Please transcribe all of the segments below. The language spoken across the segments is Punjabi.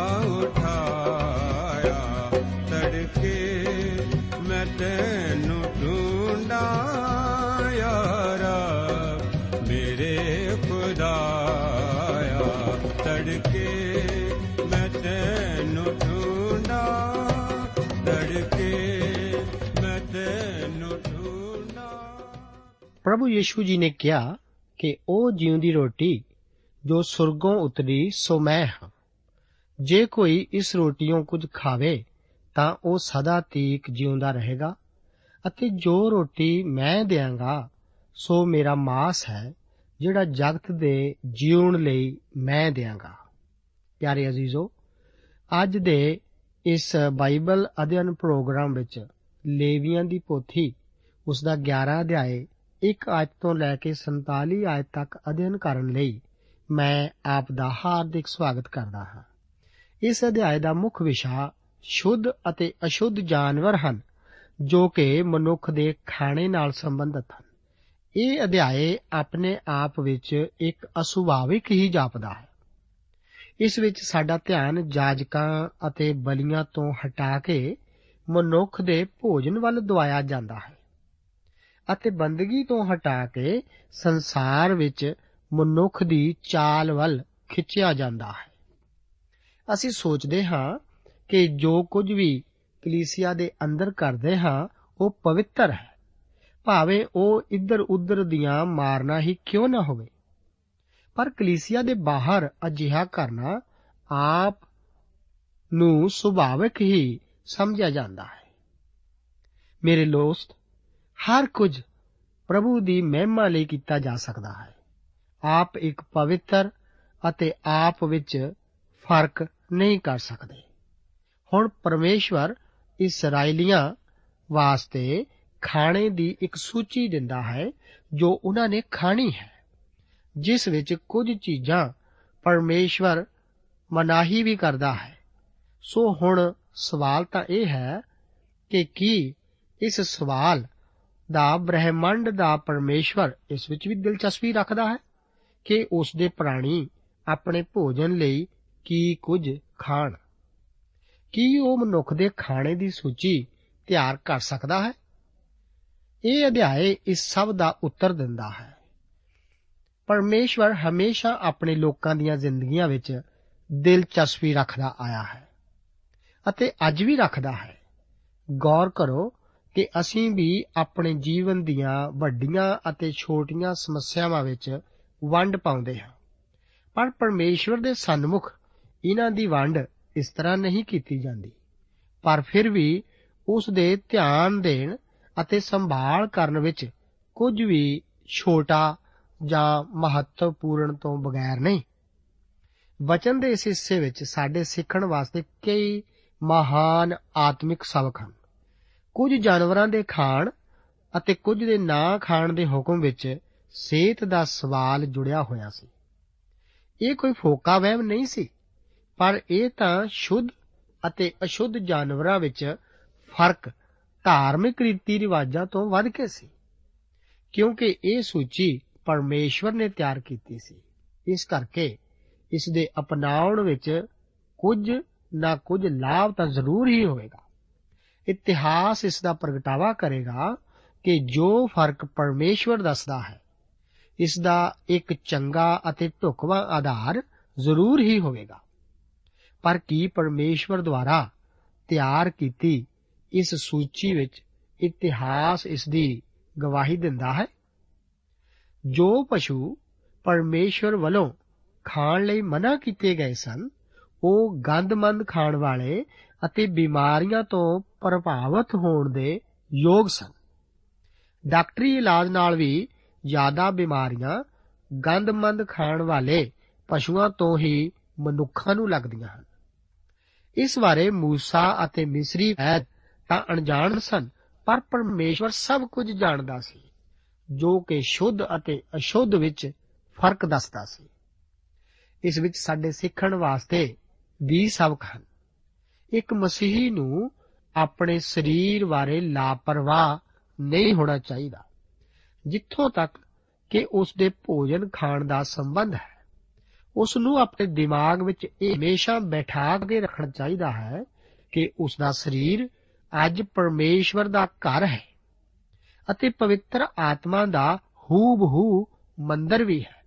ਆਪਣਾ ਤਾਂ ਉਠਾਇਆ ਤੜਕੇ ਮੈਂ ਤੈਨੂੰ ਢੂੰਡਾਂ ਯਾਰਾ ਮੇਰੇ ਖੁਦਾਇਆ ਤੜਕੇ ਮੈਂ ਤੈਨੂੰ ਢੂੰਡਾਂ ਤੜਕੇ ਮੈਂ ਤੈਨੂੰ ਢੂੰਡਾਂ ਪ੍ਰਭੂ ਯੀਸ਼ੂ ਜੀ ਨੇ ਕਿਹਾ ਕਿ ਉਹ ਜਿਉਂਦੀ ਰੋਟੀ ਜੋ ਸੁਰਗੋਂ ਉਤਰੀ ਸੋ ਮੈਂ ਹਾਂ ਜੇ ਕੋਈ ਇਸ ਰੋਟੀਓਂ ਕੁਝ ਖਾਵੇ, ਤਾਂ ਉਹ ਸਦਾ ਤੀਕ ਜਿਉਂਦਾ ਰਹੇਗਾ, ਅਤੇ ਜੋ ਰੋਟੀ ਮੈਂ ਦਿਆਂਗਾ, ਸੋ ਮੇਰਾ ਮਾਸ ਹੈ, ਜਿਹੜਾ ਜਗਤ ਦੇ ਜੀਉਣ ਲਈ ਮੈਂ ਦਿਆਂਗਾ। ਪਿਆਰੇ ਅਜ਼ੀਜ਼ੋ, ਅੱਜ ਦੇ ਇਸ ਬਾਈਬਲ ਅਧਿయਨ ਪ੍ਰੋਗਰਾਮ ਵਿੱਚ ਲੇਵੀਆਂ ਦੀ ਪੋਥੀ, ਉਸ ਦਾ 11 ਅਧਿਆਏ, ਇੱਕ ਆਇਤ ਤੋਂ ਲੈ ਕੇ 47 ਆਇਤ ਤੱਕ ਅਧਿਐਨ ਕਰਨ ਲਈ ਮੈਂ ਆਪ ਦਾ ਹਾਰਦਿਕ ਸਵਾਗਤ ਕਰਦਾ ਹਾਂ। ਇਸ ਅਧਿਆਏ ਦਾ ਮੁੱਖ ਵਿਸ਼ਾ ਸ਼ੁੱਧ ਅਤੇ ਅਸ਼ੁੱਧ ਜਾਨਵਰ ਹਨ, ਜੋ ਕਿ ਮਨੁੱਖ ਦੇ ਖਾਣੇ ਨਾਲ ਸੰਬੰਧਿਤ ਹਨ। ਇਹ ਅਧਿਆਏ ਆਪਣੇ ਆਪ ਵਿੱਚ ਇੱਕ ਅਸੁਭਾਵਿਕ ਹੀ ਜਾਪਦਾ ਹੈ। ਇਸ ਵਿੱਚ ਸਾਡਾ ਧਿਆਨ ਜਾਜਕਾਂ ਅਤੇ ਬਲੀਆਂ ਤੋਂ ਹਟਾ ਕੇ ਮਨੁੱਖ ਦੇ ਭੋਜਨ ਵੱਲ ਦਵਾਇਆ ਜਾਂਦਾ ਹੈ ਅਤੇ ਬੰਦਗੀ ਤੋਂ ਹਟਾ ਕੇ ਸੰਸਾਰ ਵਿੱਚ ਮਨੁੱਖ ਦੀ ਚਾਲ ਵੱਲ ਖਿੱਚਿਆ ਜਾਂਦਾ ਹੈ। ਅਸੀਂ ਸੋਚਦੇ ਹਾਂ ਕਿ ਜੋ ਕੁਝ ਵੀ ਕਲੀਸਿਆ ਦੇ ਅੰਦਰ ਕਰਦੇ ਹਾਂ, ਉਹ ਪਵਿੱਤਰ ਹੈ। ਭਾਵੇਂ ਉਹ ਇੱਧਰ ਉੱਧਰ ਦੀਆਂ ਮਾਰਨਾ ਹੀ ਕਿਉਂ ਨਾ ਹੋਵੇ। ਪਰ ਕਲੀਸਿਆ ਦੇ ਬਾਹਰ ਅਜਿਹਾ ਕਰਨਾ ਆਪ ਨੂੰ ਸੁਭਾਵਿਕ ਹੀ ਸਮਝਿਆ ਜਾਂਦਾ ਹੈ। ਮੇਰੇ ਦੋਸਤ, ਹਰ ਕੁਝ ਪ੍ਰਭੂ ਦੀ ਮਹਿਮਾ ਲਈ ਕੀਤਾ ਜਾ ਸਕਦਾ ਹੈ। ਆਪ ਇੱਕ ਪਵਿੱਤਰ ਅਤੇ ਆਪ ਵਿੱਚ ਫ਼ਰਕ ਨਹੀਂ ਕਰ ਸਕਦੇ। ਹੁਣ ਪਰਮੇਸ਼ਵਰ ਇਸرائیਲੀਆਂ ਵਾਸਤੇ ਖਾਣੇ ਦੀ ਇੱਕ ਸੂਚੀ ਦਿੰਦਾ ਹੈ, ਜੋ ਉਹਨਾਂ ਨੇ ਖਾਣੀ ਹੈ, ਜਿਸ ਵਿੱਚ ਕੁਝ ਚੀਜ਼ਾਂ ਪਰਮੇਸ਼ਵਰ ਮਨਾਹੀ ਵੀ ਕਰਦਾ ਹੈ। ਸੋ ਹੁਣ ਸਵਾਲ ਤਾਂ ਇਹ ਹੈ ਕਿ ਕੀ ਇਸ ਸਵਾਲ ਦਾ ਬ੍ਰਹਿਮੰਡ ਦਾ ਪਰਮੇਸ਼ਵਰ ਇਸ ਵਿੱਚ ਵੀ ਦਿਲਚਸਪੀ ਰੱਖਦਾ ਹੈ ਕਿ ਉਸ ਦੇ ਪ੍ਰਾਣੀ ਆਪਣੇ ਭੋਜਨ ਲਈ ਕੀ ਕੁਝ ਖਾਣ? ਕੀ ਉਹ ਮਨੁੱਖ ਦੇ ਖਾਣੇ ਦੀ ਸੂਚੀ ਤਿਆਰ ਕਰ ਸਕਦਾ ਹੈ? ਇਹ ਅਧਿਆਏ ਇਸ ਸਭ ਦਾ ਉੱਤਰ ਦਿੰਦਾ ਹੈ। ਪਰਮੇਸ਼ਵਰ ਹਮੇਸ਼ਾ ਆਪਣੇ ਲੋਕਾਂ ਦੀਆਂ ਜ਼ਿੰਦਗੀਆਂ ਵਿੱਚ ਦਿਲਚਸਪੀ ਰੱਖਦਾ ਆਇਆ ਹੈ ਅਤੇ ਅੱਜ ਵੀ ਰੱਖਦਾ ਹੈ। ਗੌਰ ਕਰੋ ਕਿ ਅਸੀਂ ਵੀ ਆਪਣੇ ਜੀਵਨ ਦੀਆਂ ਵੱਡੀਆਂ ਅਤੇ ਛੋਟੀਆਂ ਸਮੱਸਿਆਵਾਂ ਵਿੱਚ ਵੰਡ ਪਾਉਂਦੇ ਹਾਂ। ਪਰ ਪਰਮੇਸ਼ਵਰ ਦੇ ਸਨਮੁਖ ਇਹਨਾਂ ਦੀ ਵੰਡ ਇਸ ਤਰ੍ਹਾਂ ਨਹੀਂ ਕੀਤੀ ਜਾਂਦੀ। ਪਰ ਫਿਰ ਵੀ ਉਸ ਦੇ ਧਿਆਨ ਦੇਣ ਅਤੇ ਸੰਭਾਲ ਕਰਨ ਵਿੱਚ ਕੁਝ ਵੀ ਛੋਟਾ ਜਾਂ ਮਹੱਤਵਪੂਰਨ ਤੋਂ ਬਗੈਰ ਨਹੀਂ। ਵਚਨ ਦੇ ਇਸ ਹਿੱਸੇ ਵਿੱਚ ਸਾਡੇ ਸਿੱਖਣ ਵਾਸਤੇ ਕਈ ਮਹਾਨ ਆਤਮਿਕ ਸਬਕ ਹਨ। ਕੁਝ ਜਾਨਵਰਾਂ ਦੇ ਖਾਣ ਅਤੇ ਕੁਝ ਦੇ ਨਾ ਖਾਣ ਦੇ ਹੁਕਮ ਵਿੱਚ ਸਿਹਤ ਦਾ ਸਵਾਲ ਜੁੜਿਆ ਹੋਇਆ ਸੀ। ਇਹ ਕੋਈ ਫੋਕਾ ਵਹਿਮ ਨਹੀਂ ਸੀ। ਪਰ ਇਹ ਤਾਂ ਸ਼ੁੱਧ ਅਤੇ ਅਸ਼ੁੱਧ ਜਾਨਵਰਾਂ ਵਿੱਚ ਫ਼ਰਕ ਧਾਰਮਿਕ ਰੀਤੀ ਰਿਵਾਜਾਂ ਤੋਂ ਵੱਧ ਕੇ ਸੀ, ਕਿਉਂਕਿ ਇਹ ਸੂਚੀ ਪਰਮੇਸ਼ਵਰ ਨੇ ਤਿਆਰ ਕੀਤੀ ਸੀ। ਇਸ ਕਰਕੇ ਇਸ ਦੇ ਅਪਣਾਉਣ ਵਿੱਚ ਕੁਝ ਨਾ ਕੁਝ ਲਾਭ ਤਾਂ ਜ਼ਰੂਰ ਹੀ ਹੋਵੇਗਾ। ਇਤਿਹਾਸ ਇਸ ਦਾ ਪ੍ਰਗਟਾਵਾ ਕਰੇਗਾ ਕਿ ਜੋ ਫ਼ਰਕ ਪਰਮੇਸ਼ਵਰ ਦੱਸਦਾ ਹੈ, ਇਸ ਦਾ ਇੱਕ ਚੰਗਾ ਅਤੇ ਢੁਕਵਾਂ ਆਧਾਰ ਜ਼ਰੂਰ ਹੀ ਹੋਵੇਗਾ। ਪਰ ਕੀ ਪਰਮੇਸ਼ਵਰ ਦੁਆਰਾ ਤਿਆਰ ਕੀਤੀ ਇਸ ਸੂਚੀ ਵਿੱਚ ਇਤਿਹਾਸ ਇਸ ਦੀ ਗਵਾਹੀ ਦਿੰਦਾ ਹੈ? ਜੋ ਪਸ਼ੂ ਪਰਮੇਸ਼ਵਰ ਵੱਲੋਂ ਖਾਣ ਲਈ ਮਨਾ ਕੀਤੇ ਗਏ ਸਨ, ਉਹ ਗੰਦਮੰਦ ਖਾਣ ਵਾਲੇ ਅਤੇ ਬਿਮਾਰੀਆਂ ਤੋਂ ਪ੍ਰਭਾਵਿਤ ਹੋਣ ਦੇ ਯੋਗ ਸਨ। ਡਾਕਟਰੀ ਇਲਾਜ ਨਾਲ ਵੀ ਜ਼ਿਆਦਾ ਬਿਮਾਰੀਆਂ ਗੰਦਮੰਦ ਖਾਣ ਵਾਲੇ ਪਸ਼ੂਆਂ ਤੋਂ ਹੀ ਮਨੁੱਖਾਂ ਨੂੰ ਲੱਗਦੀਆਂ ਹਨ। ਇਸ ਬਾਰੇ موسی ਅਤੇ ਮਿਸਰੀ ਵੈਦ ਤਾਂ ਅਣਜਾਣ ਸਨ ਪਰ ਪਰਮੇਸ਼ਵਰ ਸਭ ਕੁਝ ਜਾਣਦਾ ਸੀ ਜੋ ਕਿ ਸ਼ੁੱਧ ਅਤੇ ਅਸ਼ੁੱਧ ਵਿੱਚ ਫਰਕ ਦੱਸਦਾ ਸੀ ਇਸ ਵਿੱਚ ਸਾਡੇ ਸਿੱਖਣ ਵਾਸਤੇ ਵੀ ਸਬਕ ਹਨ ਇੱਕ ਮਸੀਹੀ ਨੂੰ ਆਪਣੇ ਸਰੀਰ ਬਾਰੇ ਲਾਪਰਵਾਹ ਨਹੀਂ ਹੋਣਾ ਚਾਹੀਦਾ ਜਿੱਥੋਂ ਤੱਕ ਕਿ ਉਸ ਦੇ ਭੋਜਨ ਖਾਣ ਦਾ ਸੰਬੰਧ ਹੈ ਉਸ ਨੂੰ ਆਪਣੇ ਦਿਮਾਗ ਵਿੱਚ ਇਹ ਹਮੇਸ਼ਾ ਬਿਠਾ ਕੇ ਰੱਖਣਾ ਚਾਹੀਦਾ ਹੈ ਕਿ ਉਸ ਦਾ ਸਰੀਰ ਅੱਜ ਪਰਮੇਸ਼ਵਰ ਦਾ ਘਰ ਹੈ ਅਤੇ ਪਵਿੱਤਰ ਆਤਮਾ ਦਾ ਹੂਬਹੂ ਮੰਦਰ ਵੀ ਹੈ।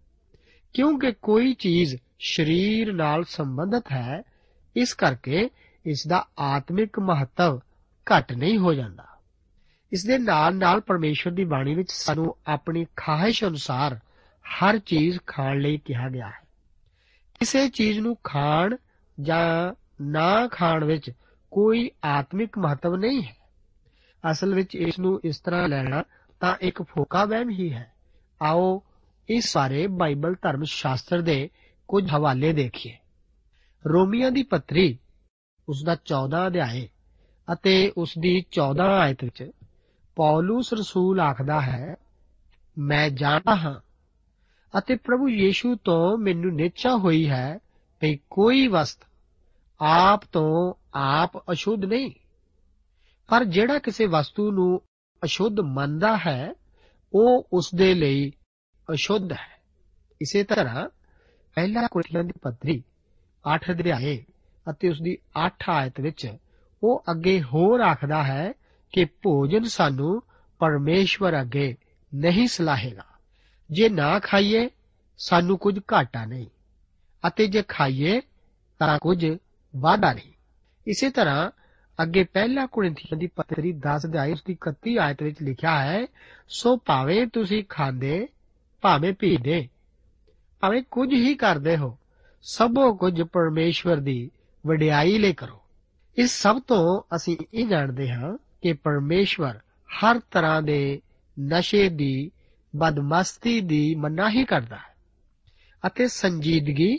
ਕਿਉਂਕਿ ਕੋਈ ਚੀਜ਼ ਸਰੀਰ ਨਾਲ ਸੰਬੰਧਿਤ ਹੈ, ਇਸ ਕਰਕੇ ਇਸ ਦਾ ਆਤਮਿਕ ਮਹੱਤਵ ਘਟ ਨਹੀਂ ਹੋ ਜਾਂਦਾ। ਇਸ ਦੇ ਨਾਲ ਨਾਲ ਪਰਮੇਸ਼ਵਰ ਦੀ ਬਾਣੀ ਵਿੱਚ ਸਾਨੂੰ ਆਪਣੀ ਖਾਹਿਸ਼ ਅਨੁਸਾਰ ਹਰ ਚੀਜ਼ ਖਾਣ ਲਈ ਕਿਹਾ ਗਿਆ ਹੈ। ਕਿਸੇ ਚੀਜ਼ ਨੂੰ ਖਾਣ ਜਾਂ ਨਾ ਖਾਣ ਵਿੱਚ ਕੋਈ ਆਤਮਿਕ ਮਹੱਤਵ ਨਹੀਂ ਹੈ। ਅਸਲ ਵਿੱਚ ਇਸ ਨੂੰ ਇਸ ਤਰ੍ਹਾਂ ਲੈਣਾ ਤਾਂ ਇੱਕ ਫੋਕਾ ਵਹਿਮ ਹੀ ਹੈ। ਆਓ ਇਸ ਬਾਰੇ ਬਾਈਬਲ ਧਰਮ ਸ਼ਾਸਤਰ ਦੇ ਕੁਝ ਹਵਾਲੇ ਦੇਖੀਏ। ਰੋਮੀਆਂ ਦੀ ਪੱਤਰੀ ਉਸ ਦਾ 14 ਅਧਿਆਏ ਅਤੇ ਉਸ ਦੀ 14 ਆਇਤ ਵਿੱਚ ਪੌਲਸ ਰਸੂਲ ਆਖਦਾ ਹੈ, ਮੈਂ ਜਾਣਦਾ ਹਾਂ ਅਤੇ ਪ੍ਰਭੂ ਯੀਸ਼ੂ ਤੋਂ ਮੈਨੂੰ ਨਿਚਾ ਹੋਈ ਹੈ ਕਿ ਕੋਈ ਵਸਤ ਆਪ ਤੋਂ ਆਪ ਅਸ਼ੁੱਧ ਨਹੀਂ। ਪਰ ਜਿਹੜਾ ਕਿਸੇ ਵਸਤੂ ਨੂੰ ਅਸ਼ੁੱਧ ਮੰਨਦਾ ਹੈ, ਉਹ ਉਸ ਦੇ ਲਈ ਅਸ਼ੁੱਧ ਹੈ। ਇਸੇ ਤਰ੍ਹਾਂ ਪਹਿਲਾ ਕੋਰਿੰਥੀਆਂ ਦੀ ਪੱਤਰੀ 8 ਅਧਿਆਏ ਅਤੇ ਉਸ ਦੀ 8 ਆਇਤ ਵਿੱਚ ਉਹ ਅੱਗੇ ਹੋਰ ਆਖਦਾ ਹੈ ਕਿ ਭੋਜਨ ਸਾਨੂੰ ਪਰਮੇਸ਼ਵਰ ਅੱਗੇ ਨਹੀਂ ਸਲਾਹੇਗਾ। ਜੇ ਨਾ ਖਾਈਏ, ਸਾਨੂੰ ਕੁਝ ਘਾਟਾ ਨਹੀਂ। ਅਤੇ ਜੇ ਖਾਈਏ, ਤਾਂ ਕੁਝ ਵਾਧਾ ਨਹੀਂ। ਇਸੇ ਤਰ੍ਹਾਂ ਅੱਗੇ ਪਹਿਲਾ ਕੁਰਿੰਥੀਆਂ ਦੀ ਪੱਤਰੀ 10 ਅਧਿਆਇ ਉਸ ਦੀ 31 ਆਇਤ ਵਿੱਚ ਲਿਖਿਆ ਹੈ, ਸੋ ਭਾਵੇਂ ਤੁਸੀਂ ਖਾਂਦੇ, ਭਾਵੇਂ ਪੀਂਦੇ, ਭਾਵੇਂ ਕੁਝ ਹੀ ਕਰਦੇ ਹੋ, ਸਭੋ ਕੁਝ ਪਰਮੇਸ਼ਵਰ ਦੀ ਵਡਿਆਈ ਲਈ ਕਰੋ। ਇਸ ਸਭ ਤੋਂ ਅਸੀਂ ਇਹ ਜਾਣਦੇ ਹਾਂ ਕਿ ਪਰਮੇਸ਼ਵਰ ਹਰ ਤਰ੍ਹਾਂ ਦੇ ਨਸ਼ੇ ਦੀ ਬਦਮਸਤੀ ਦੀ ਮਨਾਹੀ ਕਰਦਾ ਹੈ ਅਤੇ ਸੰਜੀਦਗੀ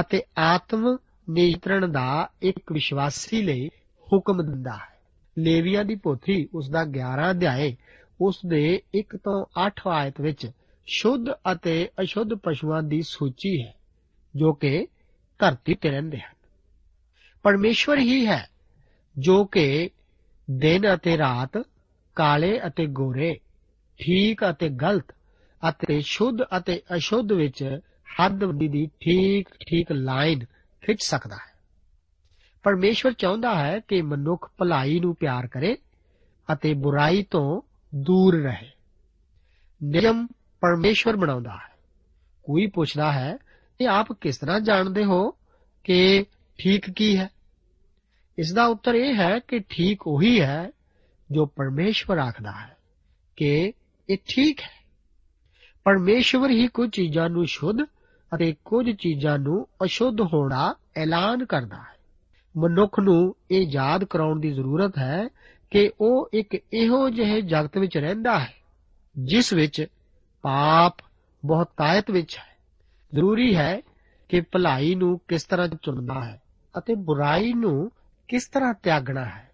ਅਤੇ ਆਤਮ ਨਿਯੰਤਰਣ ਦਾ ਇੱਕ ਵਿਸ਼ਵਾਸੀ ਲਈ ਹੁਕਮ ਦਿੰਦਾ ਹੈ। ਲੇਵੀਆਂ ਦੀ ਪੋਥੀ ਉਸ ਦਾ 11 ਅਧਿਆਏ, ਉਸ ਦੇ 1 ਤੋਂ 8 ਆਇਤ ਵਿੱਚ ਸ਼ੁੱਧ ਅਤੇ ਅਸ਼ੁੱਧ ਪਸ਼ੂਆਂ ਦੀ ਸੂਚੀ ਹੈ, ਜੋ ਕਿ ਧਰਤੀ ਤੇ ਰਹਿੰਦੇ ਹਨ। ਪਰਮੇਸ਼ਵਰ ਹੀ ਹੈ, ਜੋ ਕਿ ਦਿਨ ਅਤੇ ਰਾਤ ਕਾਲੇ ਅਤੇ ਗੋਰੇ ਠੀਕ ਅਤੇ ਗਲਤ ਅਤੇ ਸ਼ੁੱਧ ਅਤੇ ਅਸ਼ੁੱਧ ਵਿੱਚ ਹੱਦਬੰਦੀ ਦੀ ਠੀਕ ਠੀਕ ਲਾਈਨ ਖਿੱਚ ਸਕਦਾ ਹੈ। ਪਰਮੇਸ਼ਵਰ ਚਾਹੁੰਦਾ ਹੈ ਕਿ ਮਨੁੱਖ ਭਲਾਈ ਨੂੰ ਪਿਆਰ ਕਰੇ ਅਤੇ ਬੁਰਾਈ ਤੋਂ ਦੂਰ ਰਹੇ। ਨਿਯਮ ਪਰਮੇਸ਼ਵਰ ਬਣਾਉਂਦਾ ਹੈ। ਕੋਈ ਪੁੱਛਦਾ ਹੈ ਕਿ ਆਪ ਕਿਸ ਤਰ੍ਹਾਂ ਜਾਣਦੇ ਹੋ ਕਿ ਠੀਕ ਕੀ ਹੈ? ਇਸ ਦਾ ਉੱਤਰ ਇਹ ਹੈ ਕਿ ਠੀਕ ਉਹੀ ਹੈ ਜੋ ਪਰਮੇਸ਼ਵਰ ਆਖਦਾ ਹੈ ਕਿ ਇਹ ਠੀਕ ਹੈ। ਪਰਮੇਸ਼ਵਰ ਹੀ ਕੁਝ ਚੀਜ਼ਾਂ ਨੂੰ ਸ਼ੁੱਧ ਅਤੇ ਕੁਝ ਚੀਜ਼ਾਂ ਨੂੰ ਅਸ਼ੁੱਧ ਹੋਣਾ ਐਲਾਨ ਕਰਦਾ ਹੈ। ਮਨੁੱਖ ਨੂੰ ਇਹ ਯਾਦ ਕਰਾਉਣ ਦੀ ਜ਼ਰੂਰਤ ਹੈ ਕਿ ਉਹ ਇੱਕ ਇਹੋ ਜਿਹੇ ਜਗਤ ਵਿੱਚ ਰਹਿੰਦਾ ਹੈ, ਜਿਸ ਵਿੱਚ ਪਾਪ ਬਹੁਤਾਇਤ ਵਿੱਚ ਹੈ। ਜ਼ਰੂਰੀ ਹੈ ਕਿ ਭਲਾਈ ਨੂੰ ਕਿਸ ਤਰ੍ਹਾਂ ਚੁਣਨਾ ਹੈ ਅਤੇ ਬੁਰਾਈ ਨੂੰ ਕਿਸ ਤਰ੍ਹਾਂ ਤਿਆਗਣਾ ਹੈ।